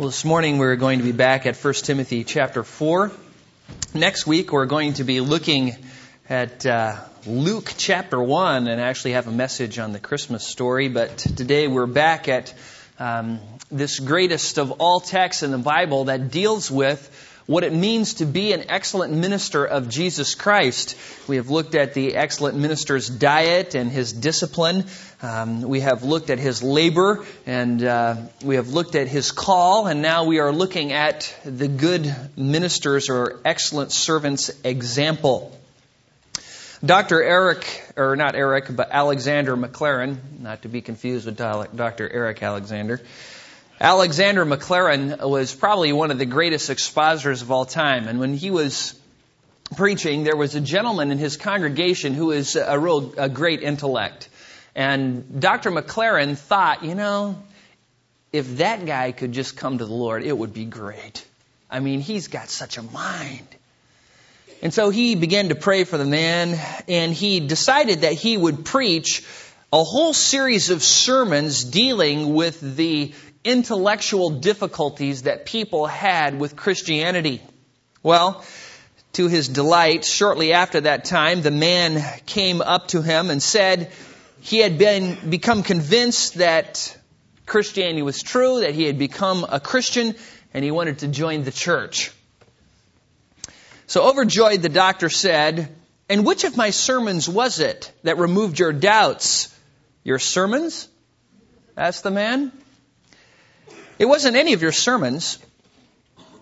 Well, this morning we're going to be back at 1 Timothy chapter 4. Next week we're going to be looking at uh, Luke chapter 1 and actually have a message on the Christmas story. But today we're back at um, this greatest of all texts in the Bible that deals with what it means to be an excellent minister of Jesus Christ. We have looked at the excellent minister's diet and his discipline. Um, we have looked at his labor and uh, we have looked at his call, and now we are looking at the good minister's or excellent servant's example. Dr. Eric, or not Eric, but Alexander Maclaren, not to be confused with Dr. Eric Alexander, Alexander Maclaren was probably one of the greatest expositors of all time. And when he was preaching, there was a gentleman in his congregation who was a real a great intellect. And Dr. Maclaren thought, you know, if that guy could just come to the Lord, it would be great. I mean, he's got such a mind. And so he began to pray for the man, and he decided that he would preach a whole series of sermons dealing with the intellectual difficulties that people had with Christianity. Well, to his delight, shortly after that time, the man came up to him and said he had been, become convinced that Christianity was true, that he had become a Christian, and he wanted to join the church. So overjoyed, the doctor said, And which of my sermons was it that removed your doubts? Your sermons? asked the man. It wasn't any of your sermons.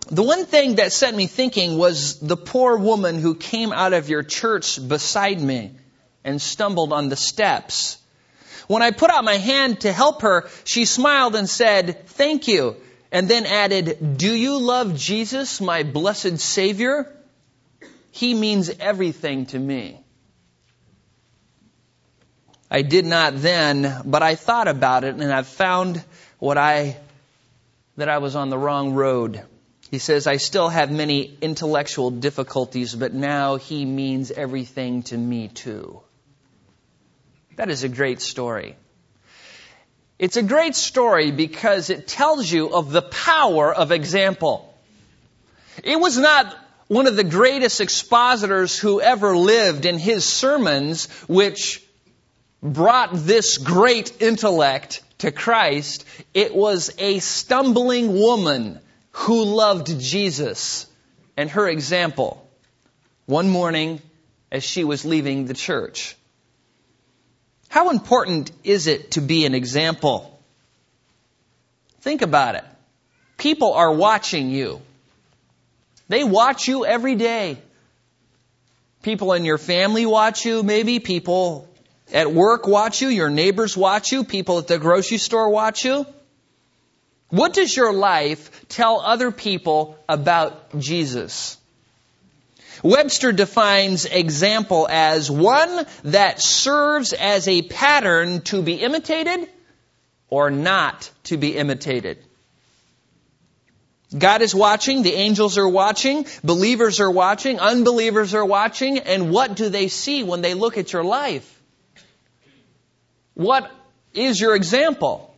The one thing that set me thinking was the poor woman who came out of your church beside me and stumbled on the steps. When I put out my hand to help her, she smiled and said, Thank you, and then added, Do you love Jesus, my blessed Savior? He means everything to me. I did not then, but I thought about it and I've found what I that I was on the wrong road. He says, I still have many intellectual difficulties, but now he means everything to me too. That is a great story. It's a great story because it tells you of the power of example. It was not one of the greatest expositors who ever lived in his sermons which brought this great intellect to Christ, it was a stumbling woman who loved Jesus and her example one morning as she was leaving the church. How important is it to be an example? Think about it. People are watching you. They watch you every day. People in your family watch you, maybe. People at work watch you, your neighbors watch you, people at the grocery store watch you. What does your life tell other people about Jesus? Webster defines example as one that serves as a pattern to be imitated or not to be imitated. God is watching, the angels are watching, believers are watching, unbelievers are watching, and what do they see when they look at your life? What is your example?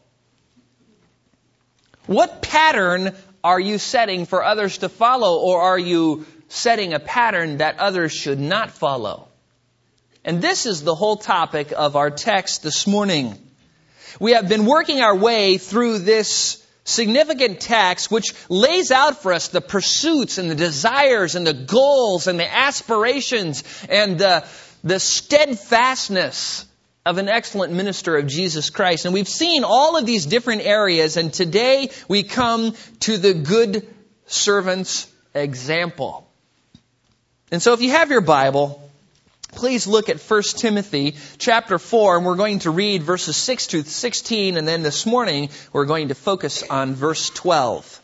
What pattern are you setting for others to follow, or are you setting a pattern that others should not follow? And this is the whole topic of our text this morning. We have been working our way through this significant text which lays out for us the pursuits and the desires and the goals and the aspirations and the, the steadfastness of an excellent minister of Jesus Christ. And we've seen all of these different areas, and today we come to the good servant's example. And so if you have your Bible, please look at 1 Timothy chapter 4, and we're going to read verses 6 to 16, and then this morning we're going to focus on verse 12.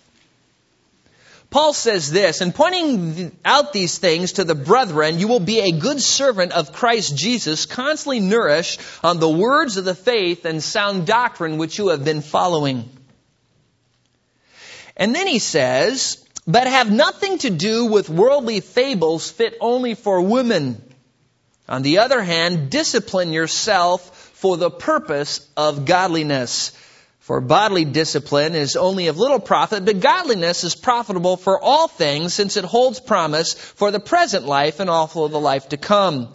Paul says this, in pointing out these things to the brethren, you will be a good servant of Christ Jesus, constantly nourished on the words of the faith and sound doctrine which you have been following. And then he says, but have nothing to do with worldly fables fit only for women. On the other hand, discipline yourself for the purpose of godliness. For bodily discipline is only of little profit, but godliness is profitable for all things, since it holds promise for the present life and also for the life to come.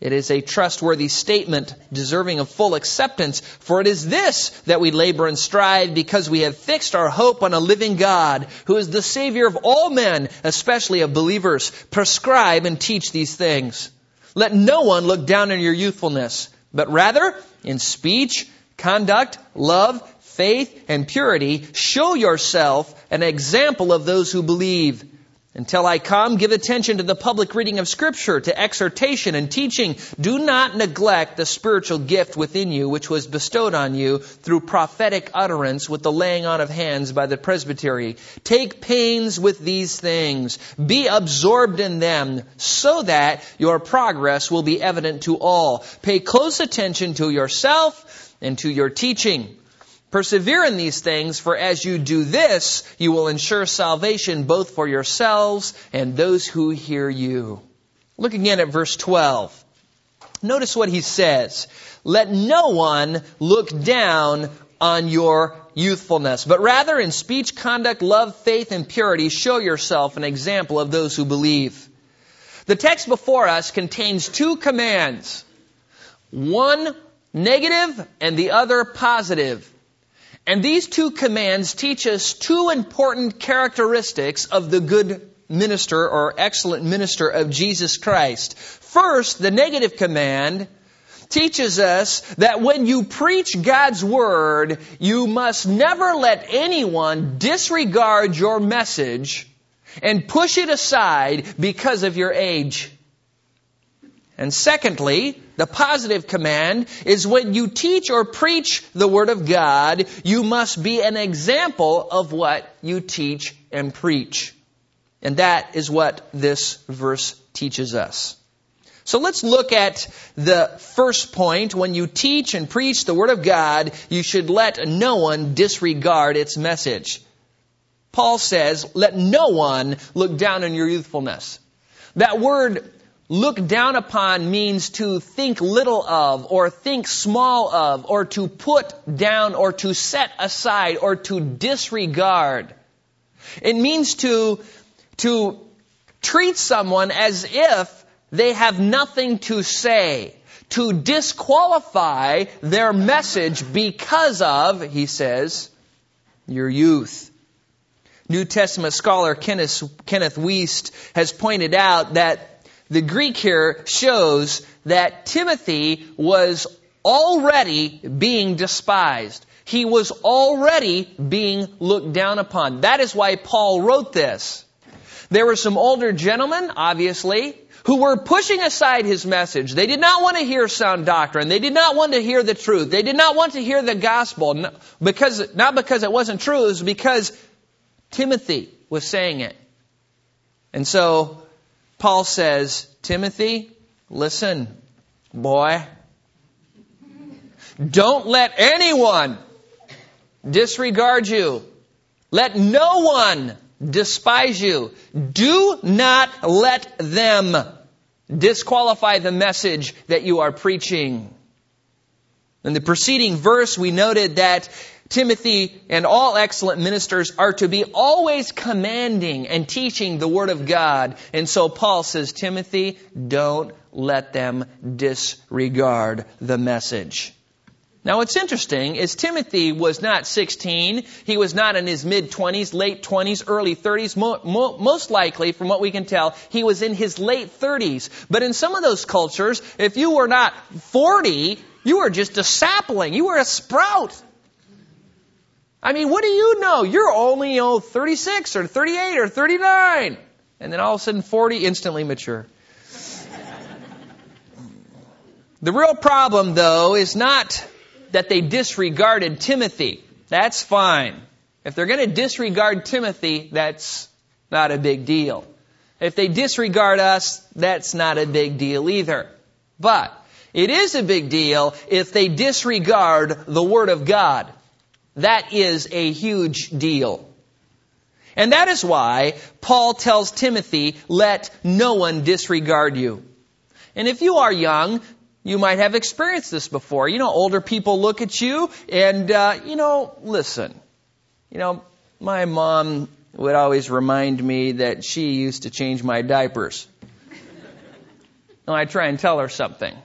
It is a trustworthy statement deserving of full acceptance, for it is this that we labor and strive because we have fixed our hope on a living God, who is the Savior of all men, especially of believers. Prescribe and teach these things. Let no one look down on your youthfulness, but rather, in speech, conduct, love, faith, and purity, show yourself an example of those who believe. Until I come, give attention to the public reading of Scripture, to exhortation and teaching. Do not neglect the spiritual gift within you, which was bestowed on you through prophetic utterance with the laying on of hands by the presbytery. Take pains with these things. Be absorbed in them, so that your progress will be evident to all. Pay close attention to yourself and to your teaching. Persevere in these things, for as you do this, you will ensure salvation both for yourselves and those who hear you. Look again at verse 12. Notice what he says. Let no one look down on your youthfulness, but rather in speech, conduct, love, faith, and purity, show yourself an example of those who believe. The text before us contains two commands. One negative and the other positive. And these two commands teach us two important characteristics of the good minister or excellent minister of Jesus Christ. First, the negative command teaches us that when you preach God's Word, you must never let anyone disregard your message and push it aside because of your age. And secondly, the positive command is when you teach or preach the Word of God, you must be an example of what you teach and preach. And that is what this verse teaches us. So let's look at the first point. When you teach and preach the Word of God, you should let no one disregard its message. Paul says, let no one look down on your youthfulness. That word Look down upon means to think little of, or think small of, or to put down, or to set aside, or to disregard. It means to, to treat someone as if they have nothing to say, to disqualify their message because of, he says, your youth. New Testament scholar Kenneth, Kenneth Wuest has pointed out that the Greek here shows that Timothy was already being despised. He was already being looked down upon. That is why Paul wrote this. There were some older gentlemen, obviously, who were pushing aside his message. They did not want to hear sound doctrine. They did not want to hear the truth. They did not want to hear the gospel because, not because it wasn't true, it was because Timothy was saying it. And so Paul says, Timothy, listen, boy, don't let anyone disregard you. Let no one despise you. Do not let them disqualify the message that you are preaching. In the preceding verse, we noted that Timothy and all excellent ministers are to be always commanding and teaching the Word of God. And so Paul says, Timothy, don't let them disregard the message. Now what's interesting is Timothy was not 16. He was not in his mid 20s, late 20s, early 30s. Mo- mo- most likely, from what we can tell, he was in his late 30s. But in some of those cultures, if you were not 40, you were just a sapling. You were a sprout. I mean, what do you know? You're only, you know, 36 or 38 or 39. And then all of a sudden 40, instantly mature. the real problem, though, is not that they disregarded Timothy. That's fine. If they're going to disregard Timothy, that's not a big deal. If they disregard us, that's not a big deal either. But it is a big deal if they disregard the Word of God. That is a huge deal. And that is why Paul tells Timothy, let no one disregard you. And if you are young, You might have experienced this before. You know, older people look at you and, uh, you know, listen. You know, my mom would always remind me that she used to change my diapers. and I try and tell her something.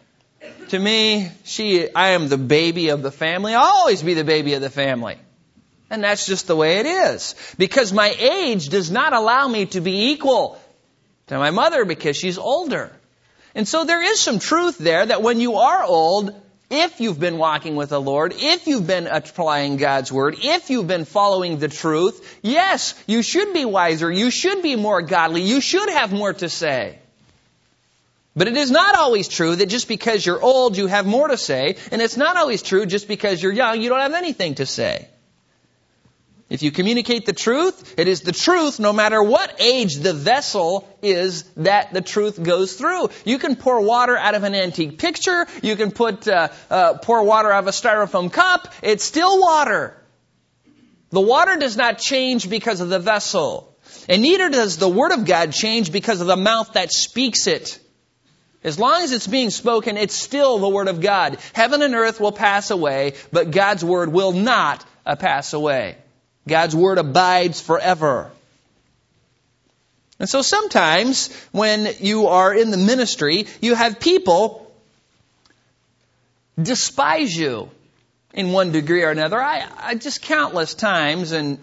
To me, she, I am the baby of the family. I'll always be the baby of the family. And that's just the way it is. Because my age does not allow me to be equal to my mother because she's older. And so there is some truth there that when you are old, if you've been walking with the Lord, if you've been applying God's Word, if you've been following the truth, yes, you should be wiser, you should be more godly, you should have more to say. But it is not always true that just because you're old, you have more to say, and it's not always true just because you're young, you don't have anything to say. If you communicate the truth, it is the truth no matter what age the vessel is that the truth goes through. You can pour water out of an antique picture. You can put uh, uh, pour water out of a styrofoam cup. It's still water. The water does not change because of the vessel. And neither does the Word of God change because of the mouth that speaks it. As long as it's being spoken, it's still the Word of God. Heaven and earth will pass away, but God's Word will not uh, pass away. God's Word abides forever. And so sometimes when you are in the ministry, you have people despise you in one degree or another. I, I just countless times, and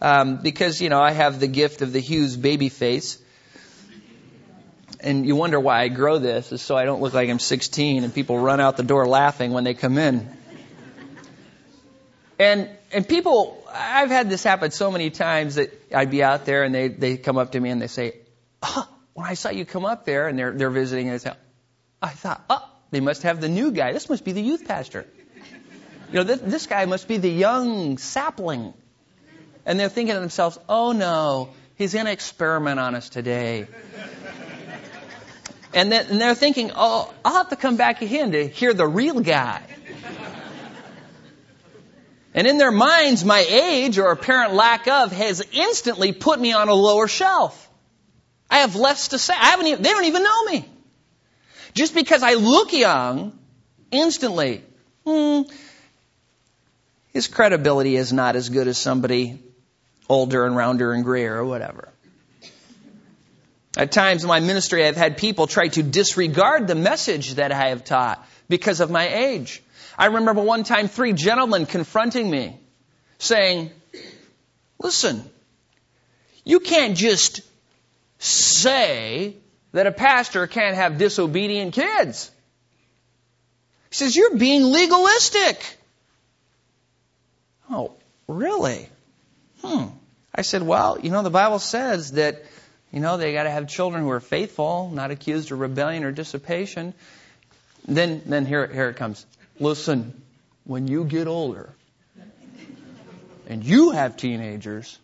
um, because you know I have the gift of the Hughes baby face, and you wonder why I grow this is so I don't look like I'm 16 and people run out the door laughing when they come in. And and people, I've had this happen so many times that I'd be out there and they, they come up to me and they say, oh, when I saw you come up there and they're, they're visiting and I thought, oh, they must have the new guy. This must be the youth pastor. You know, this, this guy must be the young sapling. And they're thinking to themselves, oh no, he's going to experiment on us today. And, then, and they're thinking, oh, I'll have to come back again to hear the real guy. And in their minds, my age or apparent lack of has instantly put me on a lower shelf. I have less to say. I haven't even, they don't even know me. Just because I look young, instantly, hmm, his credibility is not as good as somebody older and rounder and grayer or whatever. At times in my ministry, I've had people try to disregard the message that I have taught because of my age. I remember one time three gentlemen confronting me saying, listen, you can't just say that a pastor can't have disobedient kids. He says, you're being legalistic. Oh, really? Hmm. I said, well, you know, the Bible says that, you know, they got to have children who are faithful, not accused of rebellion or dissipation. Then, then here, here it comes. Listen, when you get older and you have teenagers,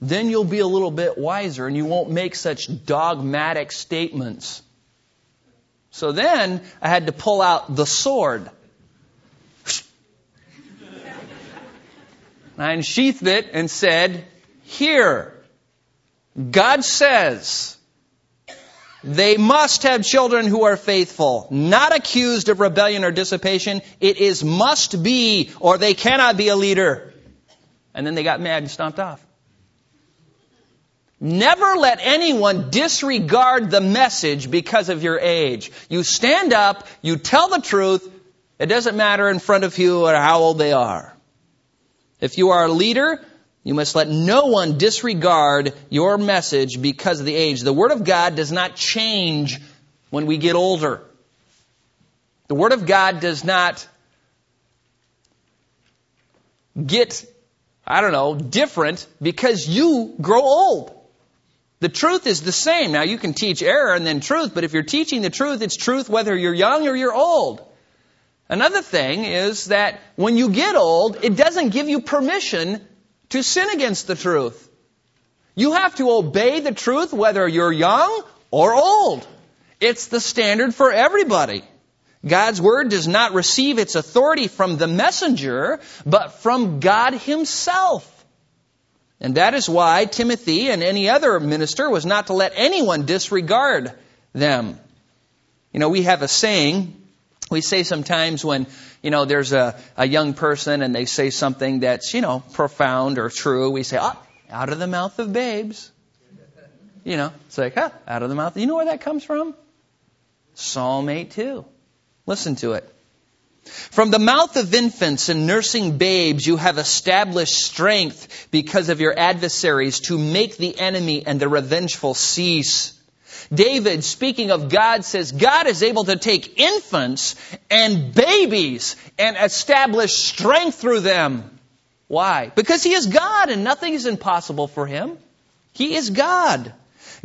then you'll be a little bit wiser and you won't make such dogmatic statements. So then I had to pull out the sword. I unsheathed it and said, Here, God says, they must have children who are faithful, not accused of rebellion or dissipation. It is must be, or they cannot be a leader. And then they got mad and stomped off. Never let anyone disregard the message because of your age. You stand up, you tell the truth. It doesn't matter in front of you or how old they are. If you are a leader, you must let no one disregard your message because of the age. The Word of God does not change when we get older. The Word of God does not get, I don't know, different because you grow old. The truth is the same. Now you can teach error and then truth, but if you're teaching the truth, it's truth whether you're young or you're old. Another thing is that when you get old, it doesn't give you permission to sin against the truth. You have to obey the truth whether you're young or old. It's the standard for everybody. God's word does not receive its authority from the messenger, but from God himself. And that is why Timothy and any other minister was not to let anyone disregard them. You know, we have a saying, we say sometimes when, you know, there's a, a young person and they say something that's, you know, profound or true, we say, oh, out of the mouth of babes. You know, it's like, huh, out of the mouth. You know where that comes from? Psalm 8 2. Listen to it. From the mouth of infants and nursing babes, you have established strength because of your adversaries to make the enemy and the revengeful cease. David, speaking of God, says God is able to take infants and babies and establish strength through them. Why? Because He is God and nothing is impossible for Him. He is God.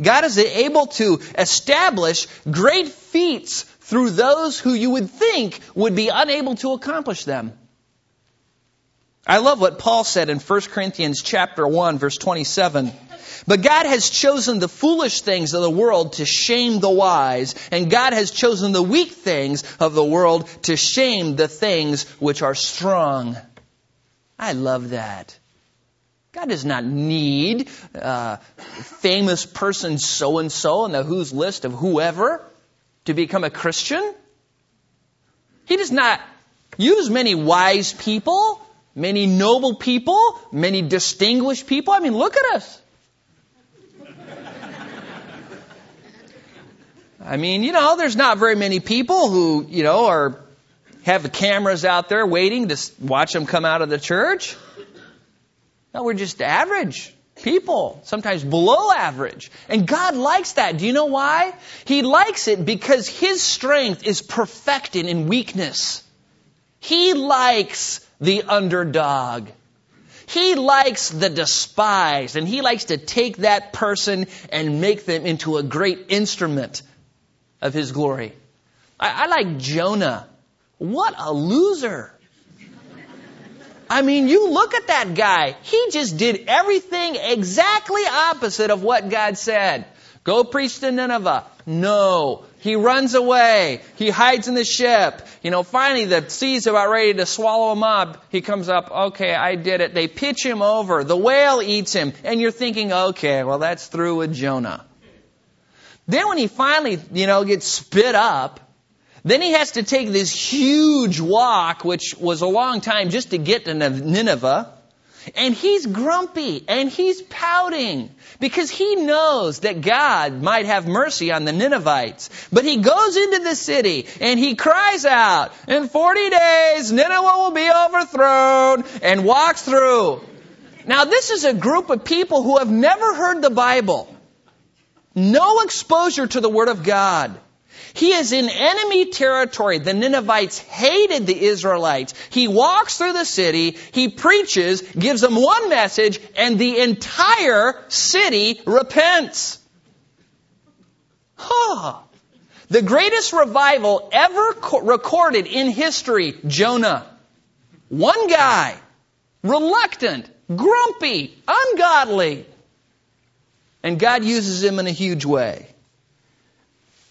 God is able to establish great feats through those who you would think would be unable to accomplish them. I love what Paul said in 1 Corinthians chapter 1 verse 27. But God has chosen the foolish things of the world to shame the wise, and God has chosen the weak things of the world to shame the things which are strong. I love that. God does not need uh, famous person so and so on the who's list of whoever to become a Christian. He does not use many wise people, many noble people, many distinguished people. I mean, look at us. I mean, you know, there's not very many people who, you know, are have the cameras out there waiting to watch them come out of the church. No, we're just average people, sometimes below average. And God likes that. Do you know why? He likes it because His strength is perfected in weakness. He likes the underdog. He likes the despised, and He likes to take that person and make them into a great instrument of His glory. I, I like Jonah. What a loser. I mean, you look at that guy. He just did everything exactly opposite of what God said. Go preach to Nineveh. No. He runs away. He hides in the ship. You know, finally the sea's about ready to swallow him up. He comes up, okay, I did it. They pitch him over. The whale eats him. And you're thinking, okay, well that's through with Jonah. Then when he finally, you know, gets spit up, then he has to take this huge walk, which was a long time just to get to Nineveh. And he's grumpy and he's pouting because he knows that God might have mercy on the Ninevites. But he goes into the city and he cries out, in 40 days Nineveh will be overthrown and walks through. Now this is a group of people who have never heard the Bible. No exposure to the Word of God. He is in enemy territory. The Ninevites hated the Israelites. He walks through the city, he preaches, gives them one message, and the entire city repents. Huh. The greatest revival ever co- recorded in history, Jonah. One guy, reluctant, grumpy, ungodly. And God uses him in a huge way.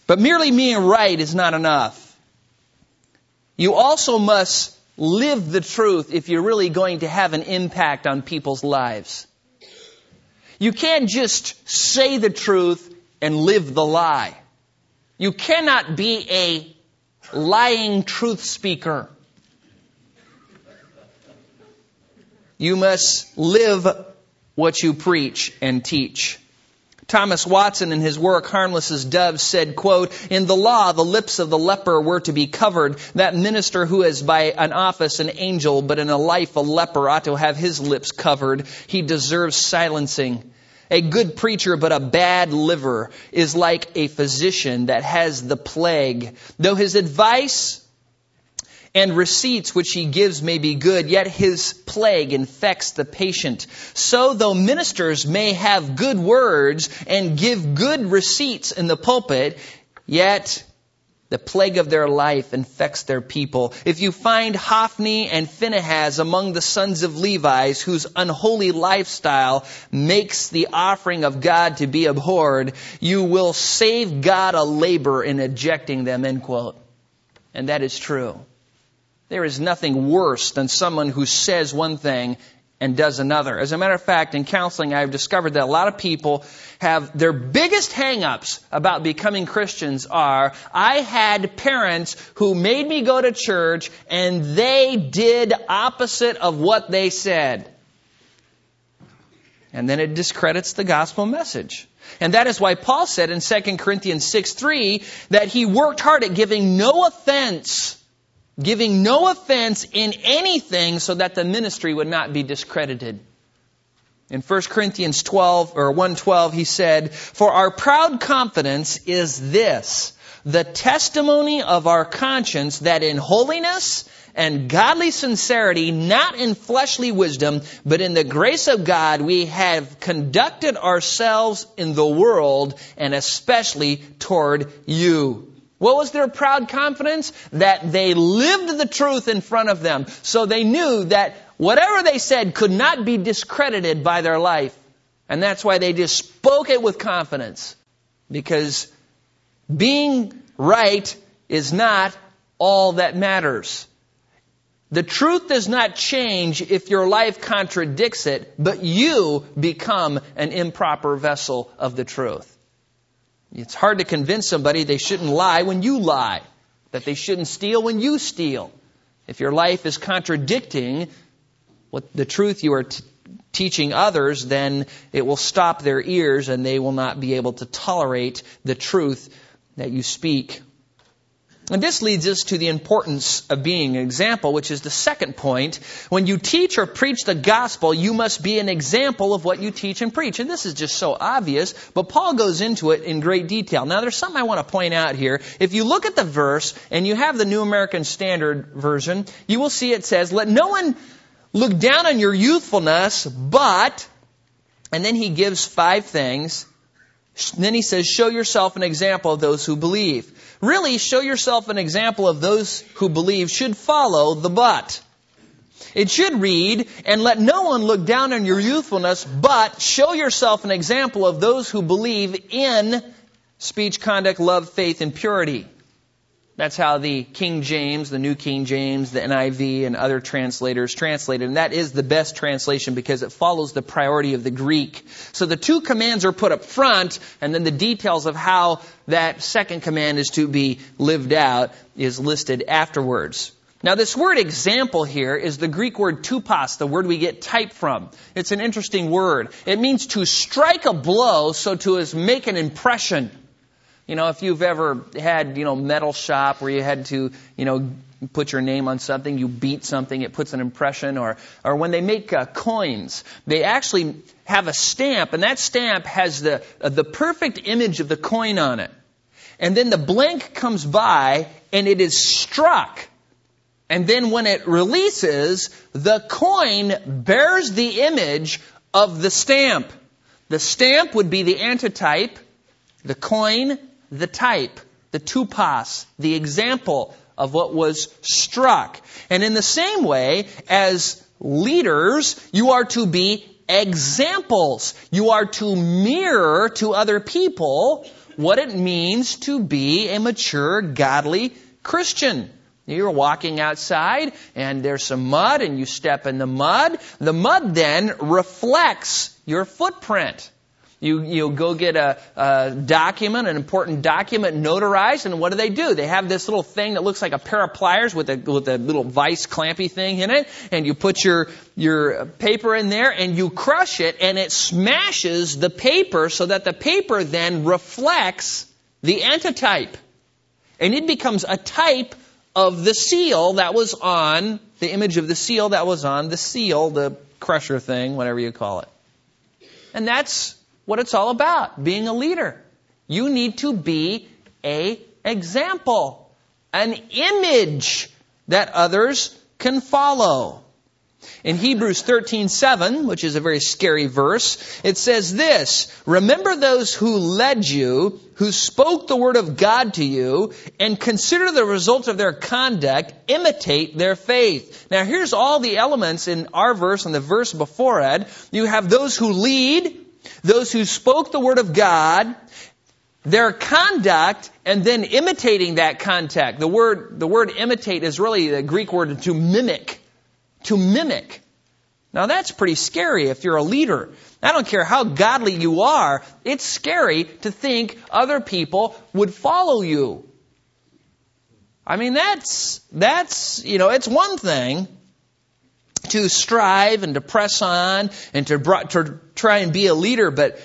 But merely being right is not enough. You also must live the truth if you're really going to have an impact on people's lives. You can't just say the truth and live the lie. You cannot be a lying truth speaker. You must live what you preach and teach. Thomas Watson in his work Harmless as Doves said, quote, In the law, the lips of the leper were to be covered. That minister who is by an office an angel, but in a life a leper ought to have his lips covered. He deserves silencing. A good preacher, but a bad liver, is like a physician that has the plague. Though his advice and receipts which he gives may be good, yet his plague infects the patient. So though ministers may have good words and give good receipts in the pulpit, yet the plague of their life infects their people. If you find Hophni and Phinehas among the sons of Levi's, whose unholy lifestyle makes the offering of God to be abhorred, you will save God a labor in ejecting them, end quote. And that is true. There is nothing worse than someone who says one thing and does another. As a matter of fact, in counseling, I've discovered that a lot of people have their biggest hangups about becoming Christians are, I had parents who made me go to church and they did opposite of what they said. And then it discredits the gospel message. And that is why Paul said in 2 Corinthians 6 3 that he worked hard at giving no offense giving no offense in anything so that the ministry would not be discredited. In 1 Corinthians 12 or 112 he said, "For our proud confidence is this, the testimony of our conscience that in holiness and godly sincerity, not in fleshly wisdom, but in the grace of God, we have conducted ourselves in the world and especially toward you." What was their proud confidence? That they lived the truth in front of them. So they knew that whatever they said could not be discredited by their life. And that's why they just spoke it with confidence. Because being right is not all that matters. The truth does not change if your life contradicts it, but you become an improper vessel of the truth. It's hard to convince somebody they shouldn't lie when you lie, that they shouldn't steal when you steal. If your life is contradicting what the truth you are t- teaching others, then it will stop their ears and they will not be able to tolerate the truth that you speak. And this leads us to the importance of being an example, which is the second point. When you teach or preach the gospel, you must be an example of what you teach and preach. And this is just so obvious, but Paul goes into it in great detail. Now there's something I want to point out here. If you look at the verse and you have the New American Standard version, you will see it says, let no one look down on your youthfulness, but, and then he gives five things. Then he says, show yourself an example of those who believe. Really, show yourself an example of those who believe should follow the but. It should read, and let no one look down on your youthfulness, but show yourself an example of those who believe in speech, conduct, love, faith, and purity. That's how the King James, the New King James, the NIV, and other translators translated. And that is the best translation because it follows the priority of the Greek. So the two commands are put up front, and then the details of how that second command is to be lived out is listed afterwards. Now this word example here is the Greek word tupos, the word we get type from. It's an interesting word. It means to strike a blow so to as make an impression. You know, if you've ever had, you know, metal shop where you had to, you know, put your name on something, you beat something, it puts an impression, or, or when they make uh, coins, they actually have a stamp, and that stamp has the, uh, the perfect image of the coin on it. And then the blank comes by, and it is struck. And then when it releases, the coin bears the image of the stamp. The stamp would be the antitype, the coin the type, the tupos, the example of what was struck. And in the same way, as leaders, you are to be examples. You are to mirror to other people what it means to be a mature, godly Christian. You're walking outside and there's some mud and you step in the mud. The mud then reflects your footprint. You, you go get a, a, document, an important document notarized, and what do they do? They have this little thing that looks like a pair of pliers with a, with a little vice clampy thing in it, and you put your, your paper in there, and you crush it, and it smashes the paper so that the paper then reflects the antitype. And it becomes a type of the seal that was on, the image of the seal that was on the seal, the crusher thing, whatever you call it. And that's what it's all about, being a leader. You need to be a example, an image that others can follow. In Hebrews 13:7, which is a very scary verse, it says this, "Remember those who led you, who spoke the word of God to you, and consider the result of their conduct, imitate their faith." Now here's all the elements in our verse and the verse before it. You have those who lead, those who spoke the word of God, their conduct, and then imitating that contact. The word, the word imitate is really the Greek word to mimic. To mimic. Now that's pretty scary if you're a leader. I don't care how godly you are, it's scary to think other people would follow you. I mean, that's, that's, you know, it's one thing to strive and to press on and to, to try and be a leader, but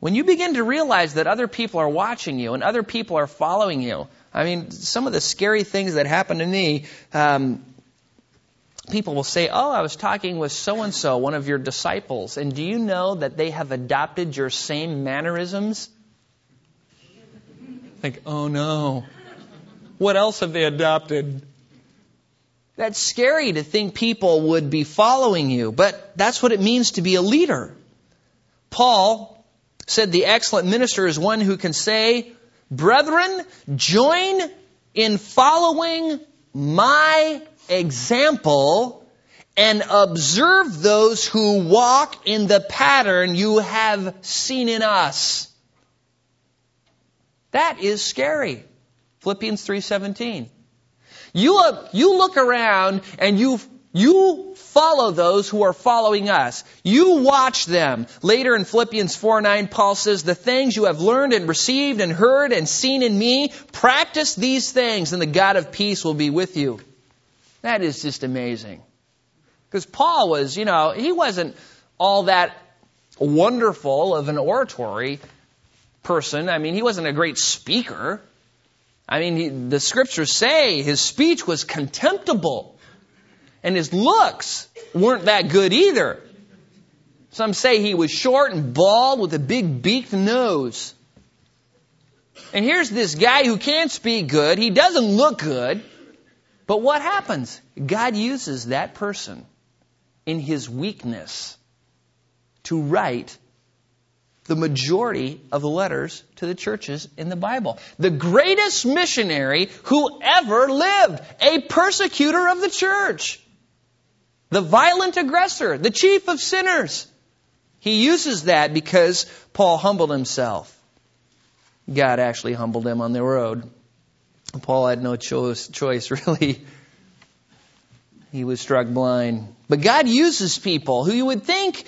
when you begin to realize that other people are watching you and other people are following you, I mean, some of the scary things that happen to me, um, people will say, Oh, I was talking with so and so, one of your disciples, and do you know that they have adopted your same mannerisms? Think, oh no. What else have they adopted? That's scary to think people would be following you, but that's what it means to be a leader. Paul said the excellent minister is one who can say, Brethren, join in following my example and observe those who walk in the pattern you have seen in us. That is scary. Philippians 3:17. You look, you look around and you you follow those who are following us. You watch them. Later in Philippians 4 9, Paul says, The things you have learned and received and heard and seen in me, practice these things, and the God of peace will be with you. That is just amazing. Because Paul was, you know, he wasn't all that wonderful of an oratory person. I mean, he wasn't a great speaker. I mean, he, the scriptures say his speech was contemptible. And his looks weren't that good either. Some say he was short and bald with a big beaked nose. And here's this guy who can't speak good. He doesn't look good. But what happens? God uses that person in his weakness to write the majority of the letters to the churches in the Bible. The greatest missionary who ever lived, a persecutor of the church, the violent aggressor, the chief of sinners. He uses that because Paul humbled himself. God actually humbled him on the road. Paul had no choice, choice really. He was struck blind. But God uses people who you would think,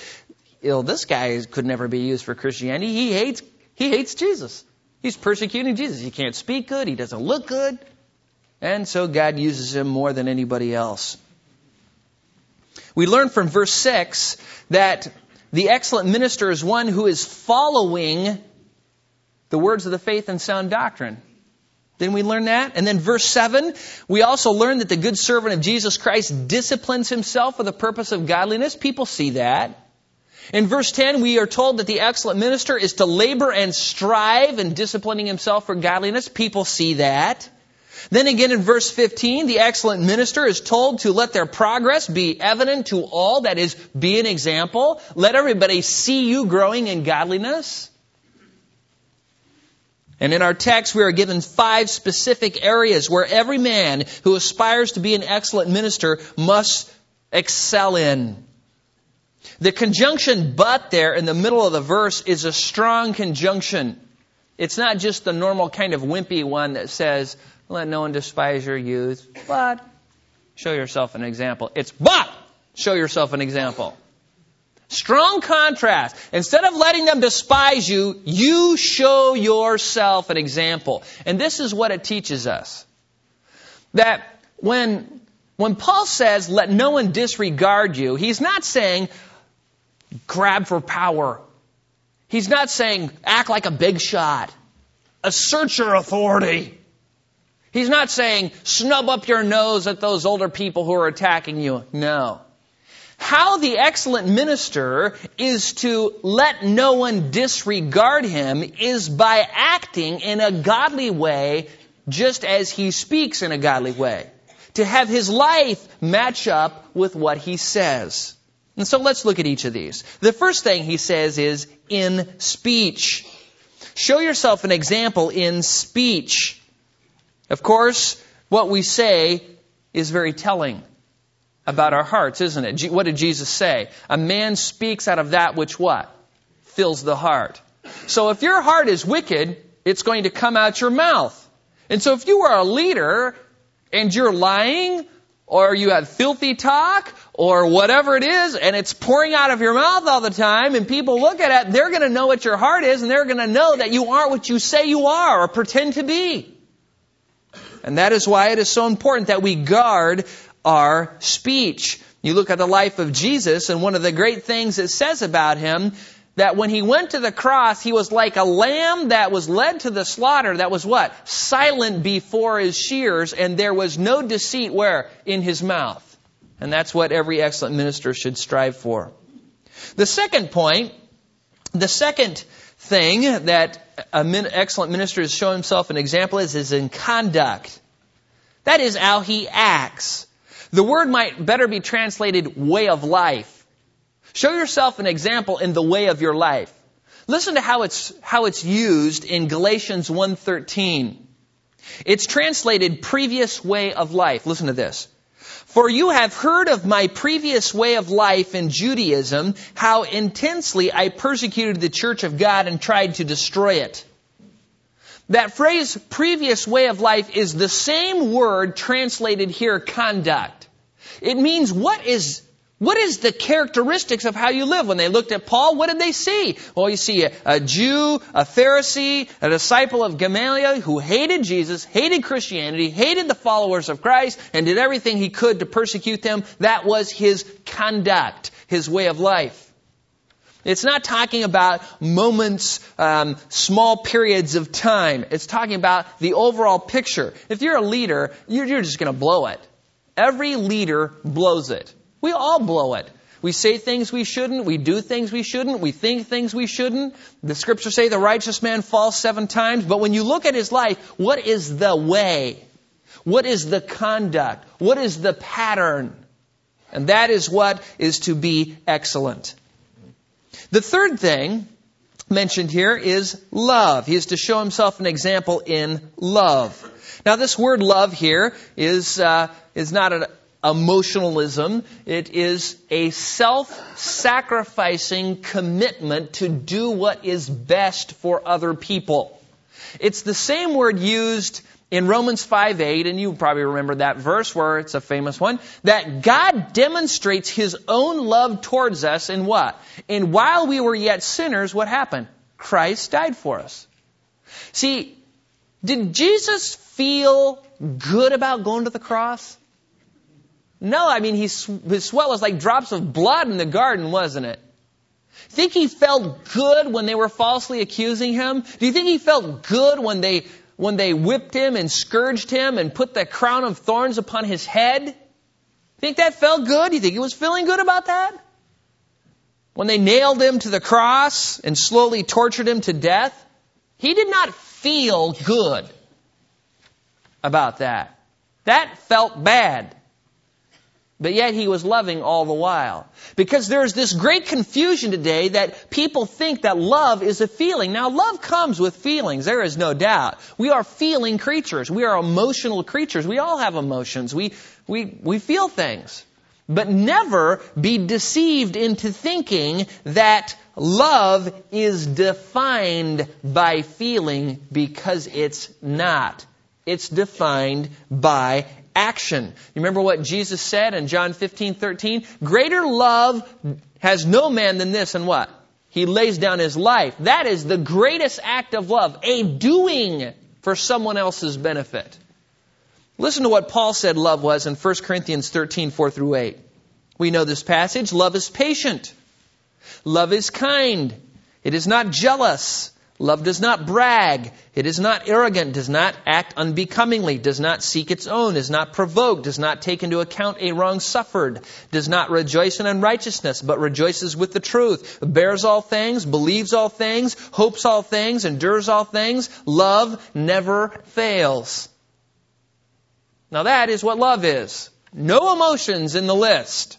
know, this guy could never be used for Christianity. He hates, he hates Jesus. He's persecuting Jesus. He can't speak good. He doesn't look good. And so God uses him more than anybody else. We learn from verse 6 that the excellent minister is one who is following the words of the faith and sound doctrine. Didn't we learn that? And then verse 7, we also learn that the good servant of Jesus Christ disciplines himself for the purpose of godliness. People see that. In verse 10, we are told that the excellent minister is to labor and strive in disciplining himself for godliness. People see that. Then again in verse 15, the excellent minister is told to let their progress be evident to all, that is, be an example. Let everybody see you growing in godliness. And in our text, we are given five specific areas where every man who aspires to be an excellent minister must excel in. The conjunction but there in the middle of the verse is a strong conjunction. It's not just the normal kind of wimpy one that says, let no one despise your youth, but show yourself an example. It's but show yourself an example. Strong contrast. Instead of letting them despise you, you show yourself an example. And this is what it teaches us. That when, when Paul says, let no one disregard you, he's not saying, grab for power. He's not saying, act like a big shot. Assert your authority. He's not saying, snub up your nose at those older people who are attacking you. No. How the excellent minister is to let no one disregard him is by acting in a godly way just as he speaks in a godly way. To have his life match up with what he says. And so let's look at each of these. The first thing he says is in speech. Show yourself an example in speech. Of course, what we say is very telling about our hearts, isn't it? What did Jesus say? A man speaks out of that which what? Fills the heart. So if your heart is wicked, it's going to come out your mouth. And so if you are a leader and you're lying or you have filthy talk, or whatever it is, and it's pouring out of your mouth all the time, and people look at it, they're going to know what your heart is, and they're going to know that you aren't what you say you are or pretend to be. And that is why it is so important that we guard our speech. You look at the life of Jesus, and one of the great things it says about him that when he went to the cross, he was like a lamb that was led to the slaughter that was what? Silent before his shears, and there was no deceit where? In his mouth. And that's what every excellent minister should strive for. The second point, the second thing that an excellent minister has shown himself an example is, is in conduct. That is how he acts. The word might better be translated way of life. Show yourself an example in the way of your life. Listen to how it's, how it's used in Galatians 1.13. It's translated previous way of life. Listen to this. For you have heard of my previous way of life in Judaism, how intensely I persecuted the church of God and tried to destroy it. That phrase, previous way of life, is the same word translated here, conduct. It means what is what is the characteristics of how you live? When they looked at Paul, what did they see? Well, you see a, a, Jew, a Pharisee, a disciple of Gamaliel who hated Jesus, hated Christianity, hated the followers of Christ, and did everything he could to persecute them. That was his conduct, his way of life. It's not talking about moments, um, small periods of time. It's talking about the overall picture. If you're a leader, you're, you're just going to blow it. Every leader blows it. We all blow it. We say things we shouldn't. We do things we shouldn't. We think things we shouldn't. The scriptures say the righteous man falls seven times. But when you look at his life, what is the way? What is the conduct? What is the pattern? And that is what is to be excellent. The third thing mentioned here is love. He is to show himself an example in love. Now, this word love here is uh, is not a, emotionalism. It is a self-sacrificing commitment to do what is best for other people. It's the same word used in Romans 5 8, and you probably remember that verse where it's a famous one, that God demonstrates His own love towards us in what? In while we were yet sinners, what happened? Christ died for us. See, did Jesus feel good about going to the cross? No, I mean, his sweat was like drops of blood in the garden, wasn't it? Think he felt good when they were falsely accusing him? Do you think he felt good when they, when they whipped him and scourged him and put the crown of thorns upon his head? Think that felt good? Do you think he was feeling good about that? When they nailed him to the cross and slowly tortured him to death? He did not feel good about that. That felt bad. But yet he was loving all the while. Because there's this great confusion today that people think that love is a feeling. Now love comes with feelings, there is no doubt. We are feeling creatures. We are emotional creatures. We all have emotions. We, we, we feel things. But never be deceived into thinking that love is defined by feeling because it's not. It's defined by action. You remember what Jesus said in John 15, 13? Greater love has no man than this, and what? He lays down his life. That is the greatest act of love, a doing for someone else's benefit. Listen to what Paul said love was in 1 Corinthians 13, 4 through 8. We know this passage. Love is patient. Love is kind. It is not jealous. Love does not brag. It is not arrogant, does not act unbecomingly, does not seek its own, is not provoked, does not take into account a wrong suffered, does not rejoice in unrighteousness, but rejoices with the truth, bears all things, believes all things, hopes all things, endures all things. Love never fails. Now that is what love is. No emotions in the list.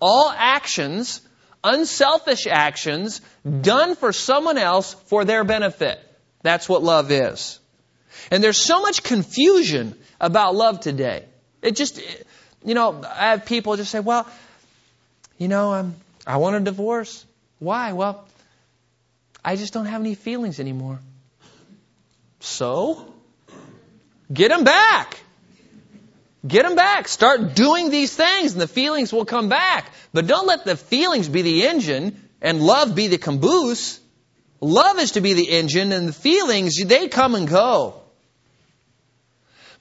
All actions unselfish actions done for someone else for their benefit. That's what love is. And there's so much confusion about love today. It just, you know, I have people just say, well, you know, um, I want a divorce. Why? Well, I just don't have any feelings anymore. So? Get them back. Get them back. Start doing these things and the feelings will come back. But don't let the feelings be the engine and love be the caboose. Love is to be the engine and the feelings, they come and go.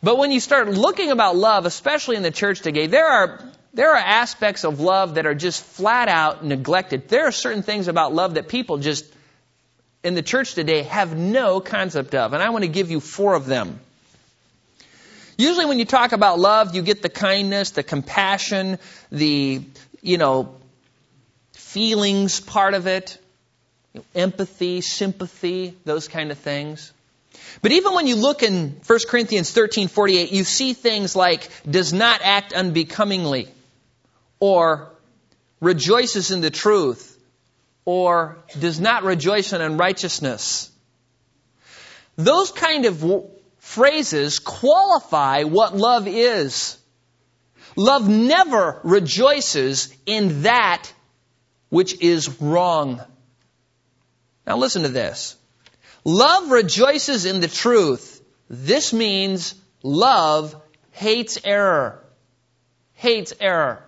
But when you start looking about love, especially in the church today, there are, there are aspects of love that are just flat out neglected. There are certain things about love that people just, in the church today, have no concept of. And I want to give you four of them. Usually when you talk about love, you get the kindness, the compassion, the, you know, feelings part of it, empathy, sympathy, those kind of things. But even when you look in 1 Corinthians 13:48, you see things like does not act unbecomingly or rejoices in the truth or does not rejoice in unrighteousness. Those kind of phrases qualify what love is. Love never rejoices in that which is wrong. Now listen to this. Love rejoices in the truth. This means love hates error. Hates error.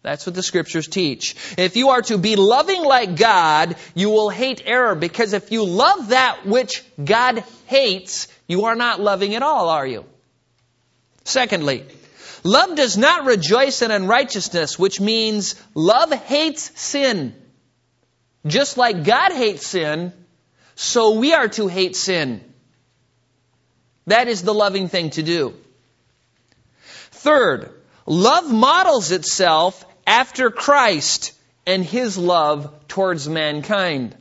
That's what the scriptures teach. If you are to be loving like God, you will hate error because if you love that which God hates, you are not loving at all, are you? Secondly, love does not rejoice in unrighteousness, which means love hates sin. Just like God hates sin, so we are to hate sin. That is the loving thing to do. Third, love models itself after Christ and his love towards mankind.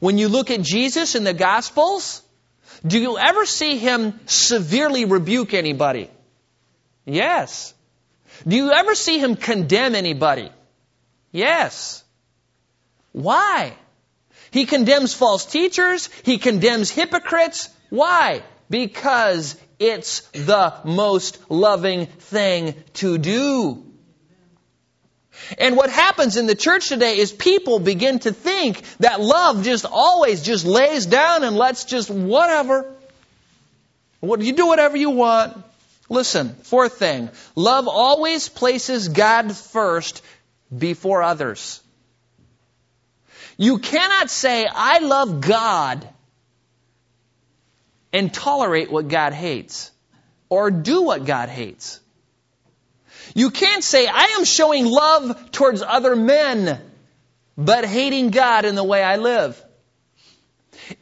When you look at Jesus in the Gospels, do you ever see him severely rebuke anybody? Yes. Do you ever see him condemn anybody? Yes. Why? He condemns false teachers. He condemns hypocrites. Why? Because it's the most loving thing to do. And what happens in the church today is people begin to think that love just always just lays down and lets just whatever. What you do whatever you want. Listen, fourth thing. Love always places God first before others. You cannot say, I love God and tolerate what God hates or do what God hates. You can't say, I am showing love towards other men, but hating God in the way I live.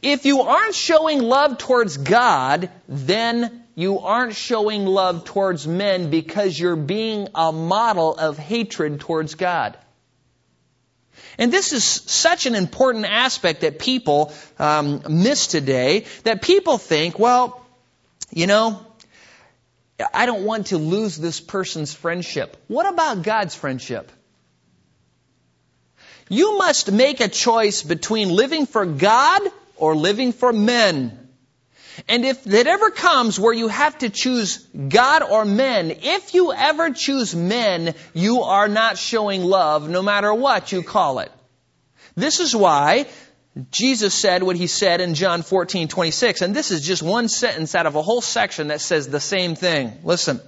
If you aren't showing love towards God, then you aren't showing love towards men because you're being a model of hatred towards God. And this is such an important aspect that people um, miss today, that people think, well, you know, I don't want to lose this person's friendship. What about God's friendship? You must make a choice between living for God or living for men. And if it ever comes where you have to choose God or men, if you ever choose men, you are not showing love no matter what you call it. This is why Jesus said what he said in John 14, 26. And this is just one sentence out of a whole section that says the same thing. Listen.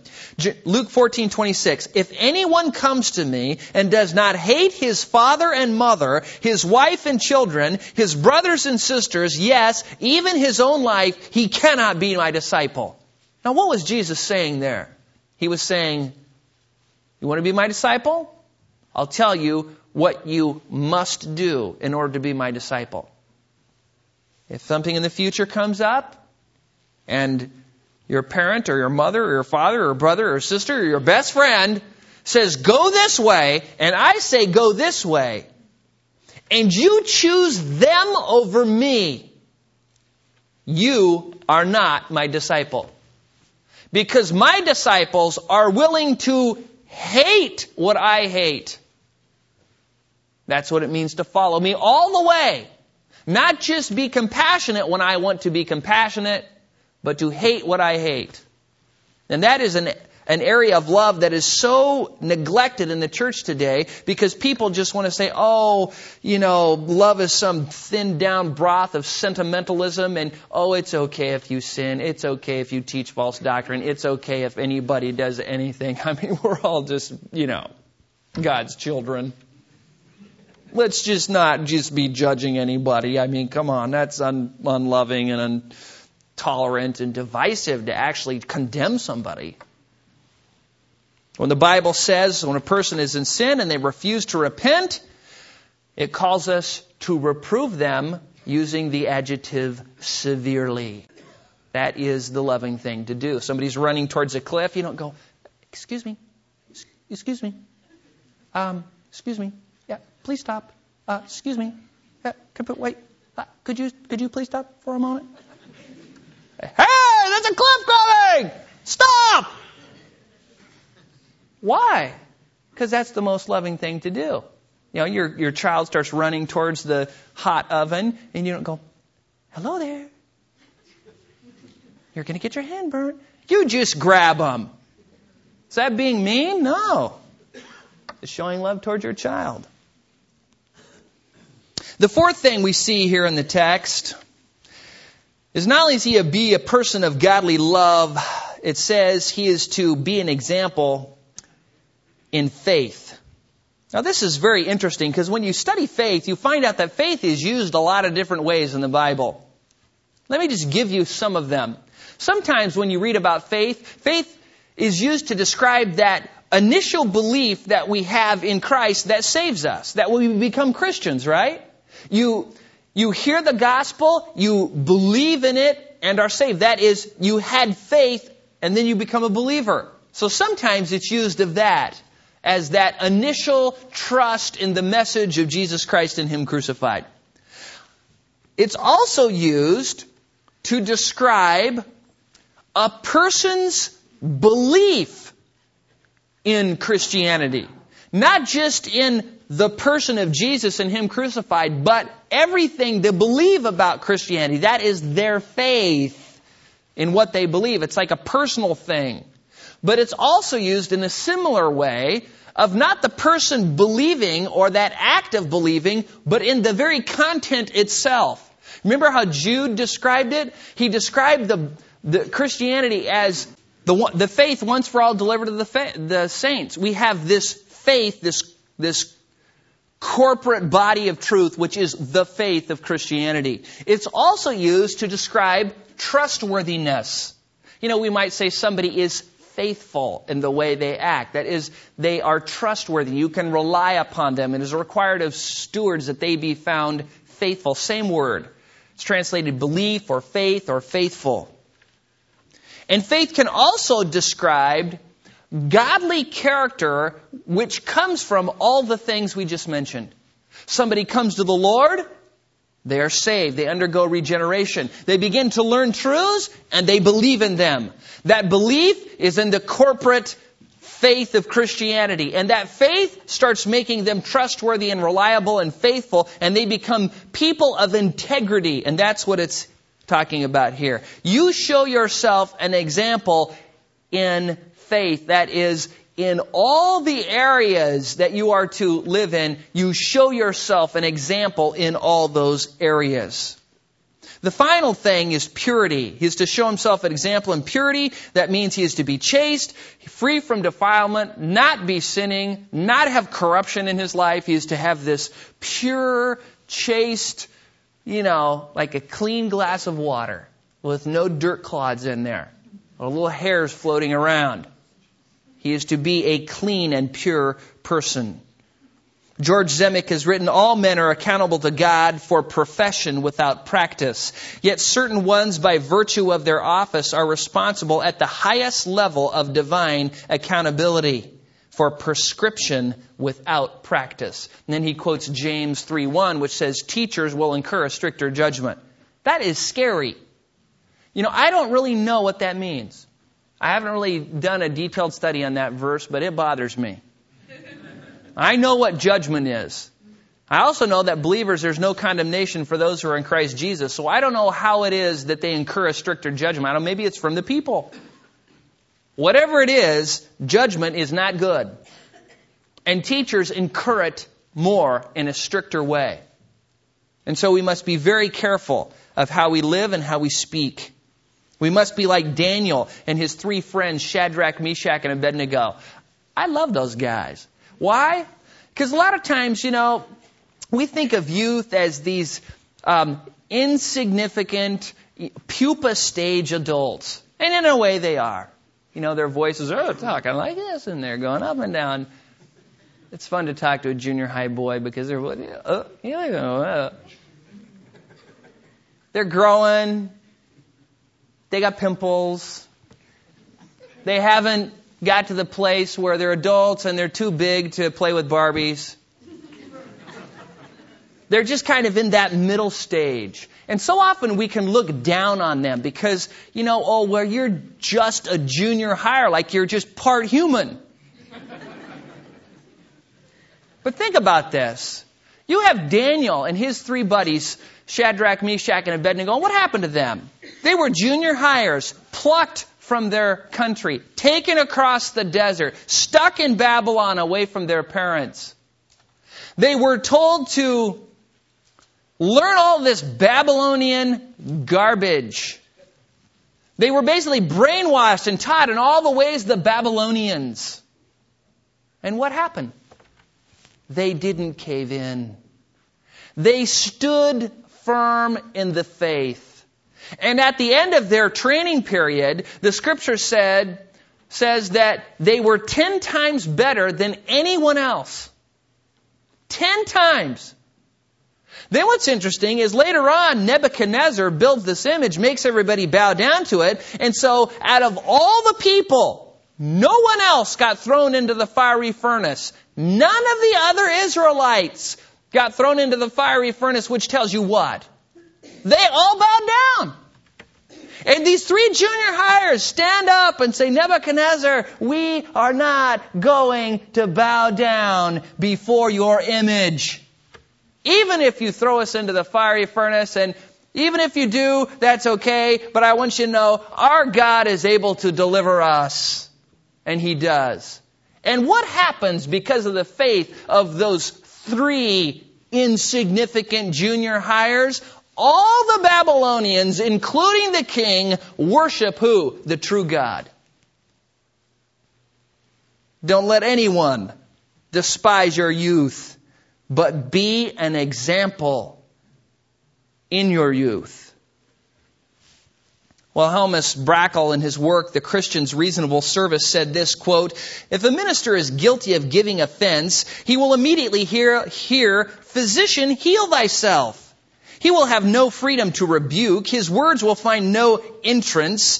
Luke 14, 26. If anyone comes to me and does not hate his father and mother, his wife and children, his brothers and sisters, yes, even his own life, he cannot be my disciple. Now what was Jesus saying there? He was saying, you want to be my disciple? I'll tell you what you must do in order to be my disciple. If something in the future comes up and your parent or your mother or your father or brother or sister or your best friend says, go this way, and I say, go this way, and you choose them over me, you are not my disciple. Because my disciples are willing to hate what I hate that's what it means to follow me all the way. Not just be compassionate when I want to be compassionate, but to hate what I hate. And that is an, an area of love that is so neglected in the church today because people just want to say, oh, you know, love is some thinned down broth of sentimentalism and, oh, it's okay if you sin. It's okay if you teach false doctrine. It's okay if anybody does anything. I mean, we're all just, you know, God's children. Let's just not just be judging anybody. I mean, come on, that's un- unloving and intolerant and divisive to actually condemn somebody. When the Bible says when a person is in sin and they refuse to repent, it calls us to reprove them using the adjective severely. That is the loving thing to do. If somebody's running towards a cliff, you don't go, excuse me, excuse me, um, excuse me, please stop, uh, excuse me, could, wait, uh, could you, could you please stop for a moment? Hey, there's a cliff coming! Stop! Why? Because that's the most loving thing to do. You know, your, your child starts running towards the hot oven, and you don't go, hello there. You're going to get your hand burnt. You just grab them. Is that being mean? No. It's showing love towards your child. The fourth thing we see here in the text is not only is he to be a person of godly love, it says he is to be an example in faith. Now, this is very interesting because when you study faith, you find out that faith is used a lot of different ways in the Bible. Let me just give you some of them. Sometimes when you read about faith, faith is used to describe that initial belief that we have in Christ that saves us, that we become Christians, right? You, you hear the gospel, you believe in it, and are saved. That is, you had faith, and then you become a believer. So sometimes it's used of that as that initial trust in the message of Jesus Christ and Him crucified. It's also used to describe a person's belief in Christianity. Not just in the person of Jesus and Him crucified, but everything they believe about Christianity. That is their faith in what they believe. It's like a personal thing. But it's also used in a similar way of not the person believing or that act of believing, but in the very content itself. Remember how Jude described it? He described the, the Christianity as the, the faith once for all delivered to the, the saints. We have this faith, this, this corporate body of truth, which is the faith of Christianity. It's also used to describe trustworthiness. You know, we might say somebody is faithful in the way they act. That is, they are trustworthy. You can rely upon them. It is required of stewards that they be found faithful. Same word. It's translated belief or faith or faithful. And faith can also describe godly character which comes from all the things we just mentioned. Somebody comes to the Lord, they are saved. They undergo regeneration. They begin to learn truths and they believe in them. That belief is in the corporate faith of Christianity. And that faith starts making them trustworthy and reliable and faithful and they become people of integrity. And that's what it's talking about here. You show yourself an example in faith that is in all the areas that you are to live in, you show yourself an example in all those areas. The final thing is purity. He is to show himself an example in purity. That means he is to be chaste, free from defilement, not be sinning, not have corruption in his life. He is to have this pure, chaste, you know, like a clean glass of water with no dirt clods in there, or little hairs floating around. He is to be a clean and pure person. George Zemek has written, All men are accountable to God for profession without practice. Yet certain ones, by virtue of their office, are responsible at the highest level of divine accountability for prescription without practice. And then he quotes James 3.1, which says, Teachers will incur a stricter judgment. That is scary. You know, I don't really know what that means. I haven't really done a detailed study on that verse, but it bothers me. I know what judgment is. I also know that believers, there's no condemnation for those who are in Christ Jesus. So I don't know how it is that they incur a stricter judgment. I don't maybe it's from the people. whatever it is, judgment is not good. And teachers incur it more in a stricter way. And so we must be very careful of how we live and how we speak. We must be like Daniel and his three friends, Shadrach, Meshach, and Abednego. I love those guys. Why? Because a lot of times, you know, we think of youth as these um, insignificant, pupa stage adults. And in a way, they are. You know, their voices are talking like this, and they're going up and down. It's fun to talk to a junior high boy because they're, uh, you know, they're growing. They got pimples. They haven't got to the place where they're adults and they're too big to play with Barbies. They're just kind of in that middle stage. And so often we can look down on them because, you know, oh, well, you're just a junior higher, like you're just part human. but think about this. You have Daniel and his three buddies, Shadrach, Meshach, and Abednego. What happened to them? They were junior highers, plucked from their country, taken across the desert, stuck in Babylon away from their parents. They were told to learn all this Babylonian garbage. They were basically brainwashed and taught in all the ways the Babylonians. And what happened? They didn't cave in. They stood firm in the faith. And at the end of their training period, the scripture said, says that they were ten times better than anyone else. Ten times. Then what's interesting is later on, Nebuchadnezzar builds this image, makes everybody bow down to it, and so out of all the people, no one else got thrown into the fiery furnace. None of the other Israelites got thrown into the fiery furnace, which tells you what? They all bowed down. And these three junior highers stand up and say, Nebuchadnezzar, we are not going to bow down before your image. Even if you throw us into the fiery furnace and even if you do, that's okay, but I want you to know our God is able to deliver us. And He does. And what happens because of the faith of those three insignificant junior highers? All the Babylonians, including the king, worship who? The true God. Don't let anyone despise your youth, but be an example in your youth. Wilhelmus in his work, The Christian's Reasonable Service, said this, quote, If a minister is guilty of giving offense, he will immediately hear, hear, Physician, heal thyself. He will have no freedom to rebuke. His words will find no entrance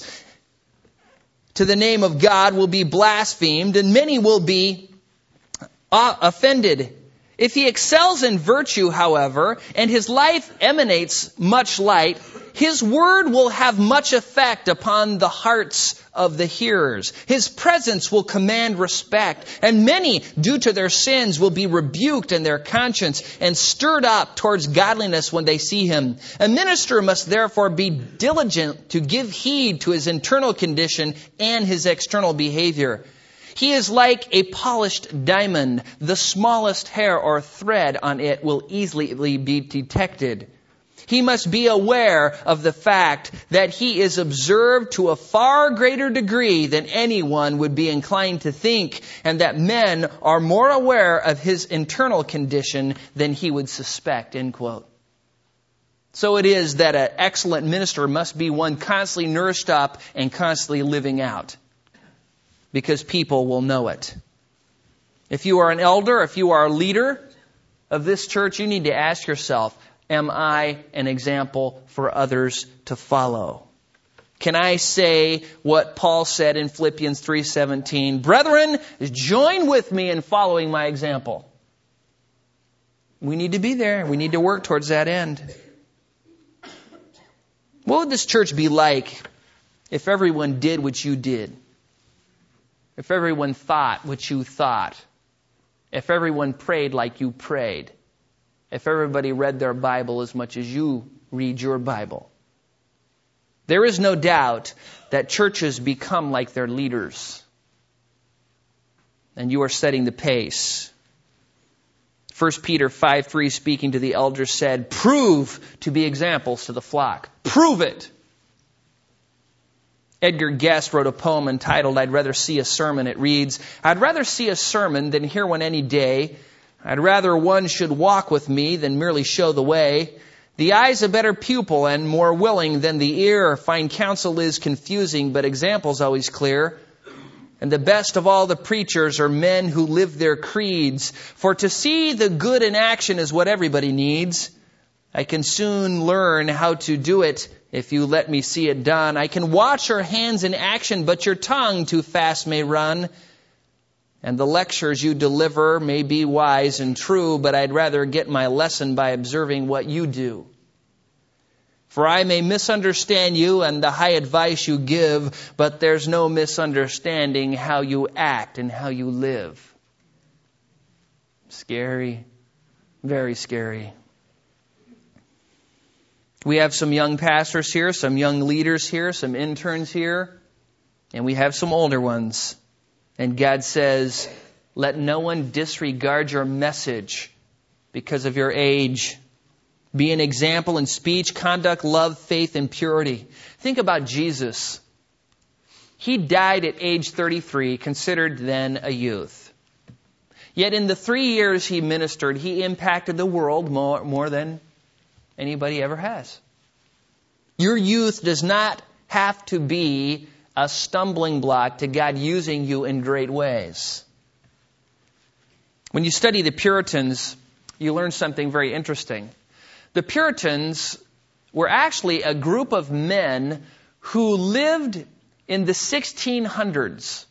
to the name of God, will be blasphemed, and many will be uh, offended. If he excels in virtue, however, and his life emanates much light, his word will have much effect upon the hearts of the hearers. His presence will command respect, and many, due to their sins, will be rebuked in their conscience and stirred up towards godliness when they see him. A minister must therefore be diligent to give heed to his internal condition and his external behavior. He is like a polished diamond. The smallest hair or thread on it will easily be detected. He must be aware of the fact that he is observed to a far greater degree than anyone would be inclined to think, and that men are more aware of his internal condition than he would suspect. End quote. So it is that an excellent minister must be one constantly nourished up and constantly living out, because people will know it. If you are an elder, if you are a leader of this church, you need to ask yourself, am I an example for others to follow? Can I say what Paul said in Philippians 3:17, "Brethren, join with me in following my example." We need to be there. We need to work towards that end. What would this church be like if everyone did what you did? If everyone thought what you thought? If everyone prayed like you prayed? if everybody read their Bible as much as you read your Bible? There is no doubt that churches become like their leaders. And you are setting the pace. 1 Peter 5 3, speaking to the elders, said, Prove to be examples to the flock. Prove it. Edgar Guest wrote a poem entitled, I'd Rather See a Sermon. It reads, I'd rather see a sermon than hear one any day. I'd rather one should walk with me than merely show the way. The eye's a better pupil and more willing than the ear. Fine counsel is confusing, but example's always clear. And the best of all the preachers are men who live their creeds. For to see the good in action is what everybody needs. I can soon learn how to do it if you let me see it done. I can watch your hands in action, but your tongue too fast may run. And the lectures you deliver may be wise and true, but I'd rather get my lesson by observing what you do. For I may misunderstand you and the high advice you give, but there's no misunderstanding how you act and how you live. Scary. Very scary. We have some young pastors here, some young leaders here, some interns here, and we have some older ones. And God says, let no one disregard your message because of your age. Be an example in speech, conduct, love, faith, and purity. Think about Jesus. He died at age 33, considered then a youth. Yet in the three years he ministered, he impacted the world more, more than anybody ever has. Your youth does not have to be a stumbling block to God using you in great ways. When you study the Puritans, you learn something very interesting. The Puritans were actually a group of men who lived in the 1600s.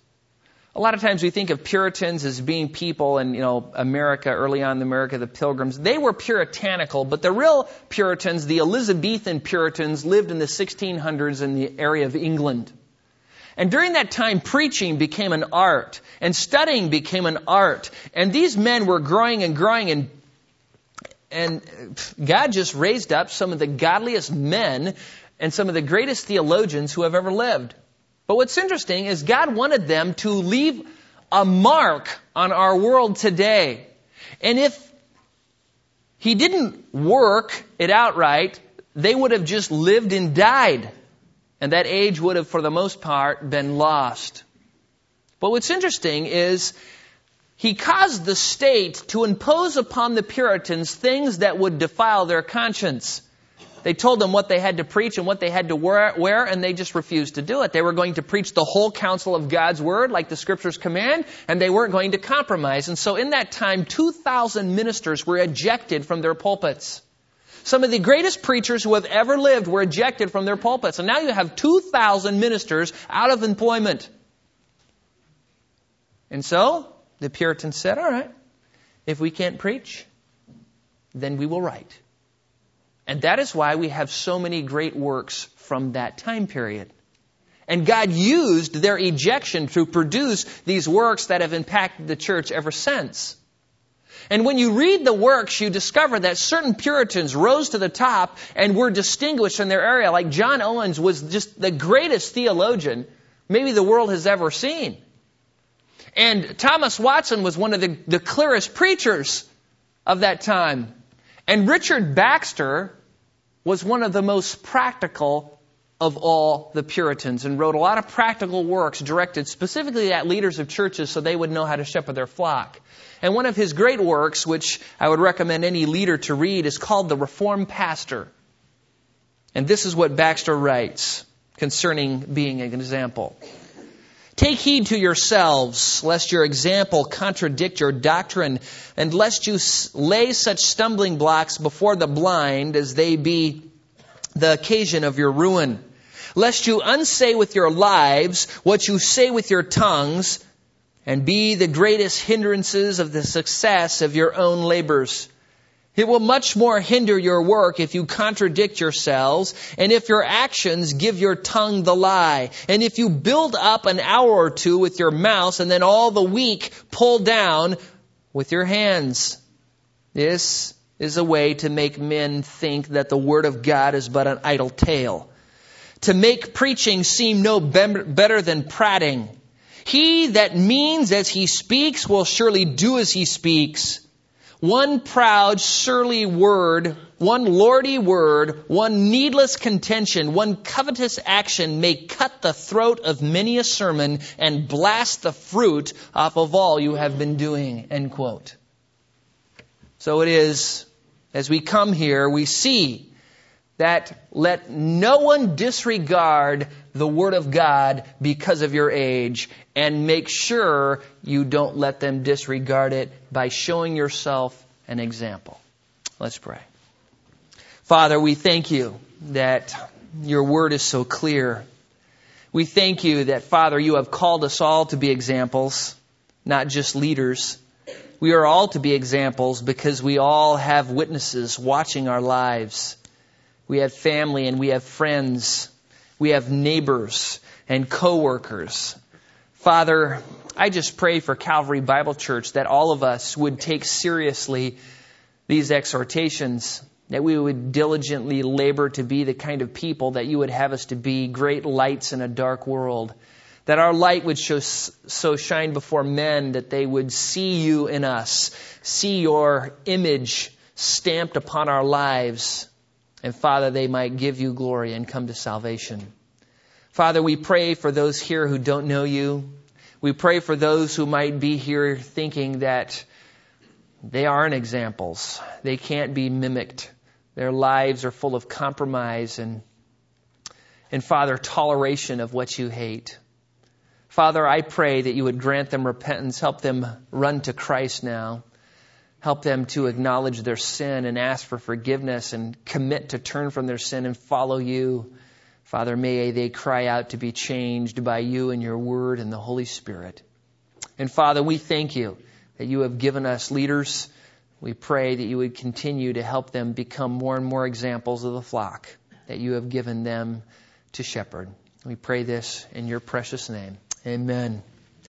A lot of times we think of Puritans as being people in, you know, America, early on in America, the Pilgrims. They were puritanical, but the real Puritans, the Elizabethan Puritans, lived in the 1600s in the area of England. And during that time, preaching became an art, and studying became an art. And these men were growing and growing, and, and God just raised up some of the godliest men and some of the greatest theologians who have ever lived. But what's interesting is God wanted them to leave a mark on our world today. And if He didn't work it outright, they would have just lived and died and that age would have, for the most part, been lost. But what's interesting is he caused the state to impose upon the Puritans things that would defile their conscience. They told them what they had to preach and what they had to wear, and they just refused to do it. They were going to preach the whole counsel of God's Word, like the Scriptures command, and they weren't going to compromise. And so in that time, 2,000 ministers were ejected from their pulpits. Some of the greatest preachers who have ever lived were ejected from their pulpits. And now you have 2,000 ministers out of employment. And so the Puritans said, all right, if we can't preach, then we will write. And that is why we have so many great works from that time period. And God used their ejection to produce these works that have impacted the church ever since. And when you read the works, you discover that certain Puritans rose to the top and were distinguished in their area. Like John Owens was just the greatest theologian maybe the world has ever seen. And Thomas Watson was one of the, the clearest preachers of that time. And Richard Baxter was one of the most practical of all the Puritans and wrote a lot of practical works directed specifically at leaders of churches so they would know how to shepherd their flock. And one of his great works, which I would recommend any leader to read, is called The Reformed Pastor. And this is what Baxter writes concerning being an example. Take heed to yourselves, lest your example contradict your doctrine, and lest you lay such stumbling blocks before the blind as they be the occasion of your ruin. Lest you unsay with your lives what you say with your tongues, and be the greatest hindrances of the success of your own labors. It will much more hinder your work if you contradict yourselves and if your actions give your tongue the lie. And if you build up an hour or two with your mouth and then all the week pull down with your hands. This is a way to make men think that the word of God is but an idle tale. to make preaching seem no better than prating. He that means as he speaks will surely do as he speaks. One proud, surly word, one lordy word, one needless contention, one covetous action may cut the throat of many a sermon and blast the fruit off of all you have been doing. End quote. So it is, as we come here, we see that let no one disregard the Word of God because of your age, and make sure you don't let them disregard it by showing yourself an example. Let's pray. Father, we thank you that your Word is so clear. We thank you that, Father, you have called us all to be examples, not just leaders. We are all to be examples because we all have witnesses watching our lives. We have family and we have friends. We have neighbors and coworkers. Father, I just pray for Calvary Bible Church that all of us would take seriously these exhortations, that we would diligently labor to be the kind of people that you would have us to be, great lights in a dark world. That our light would show, so shine before men that they would see you in us, see your image stamped upon our lives, and Father, they might give you glory and come to salvation. Father, we pray for those here who don't know you. We pray for those who might be here thinking that they aren't examples. They can't be mimicked. Their lives are full of compromise and, and Father, toleration of what you hate. Father, I pray that you would grant them repentance, help them run to Christ now. Help them to acknowledge their sin and ask for forgiveness and commit to turn from their sin and follow you. Father, may they cry out to be changed by you and your word and the Holy Spirit. And Father, we thank you that you have given us leaders. We pray that you would continue to help them become more and more examples of the flock that you have given them to shepherd. We pray this in your precious name. Amen.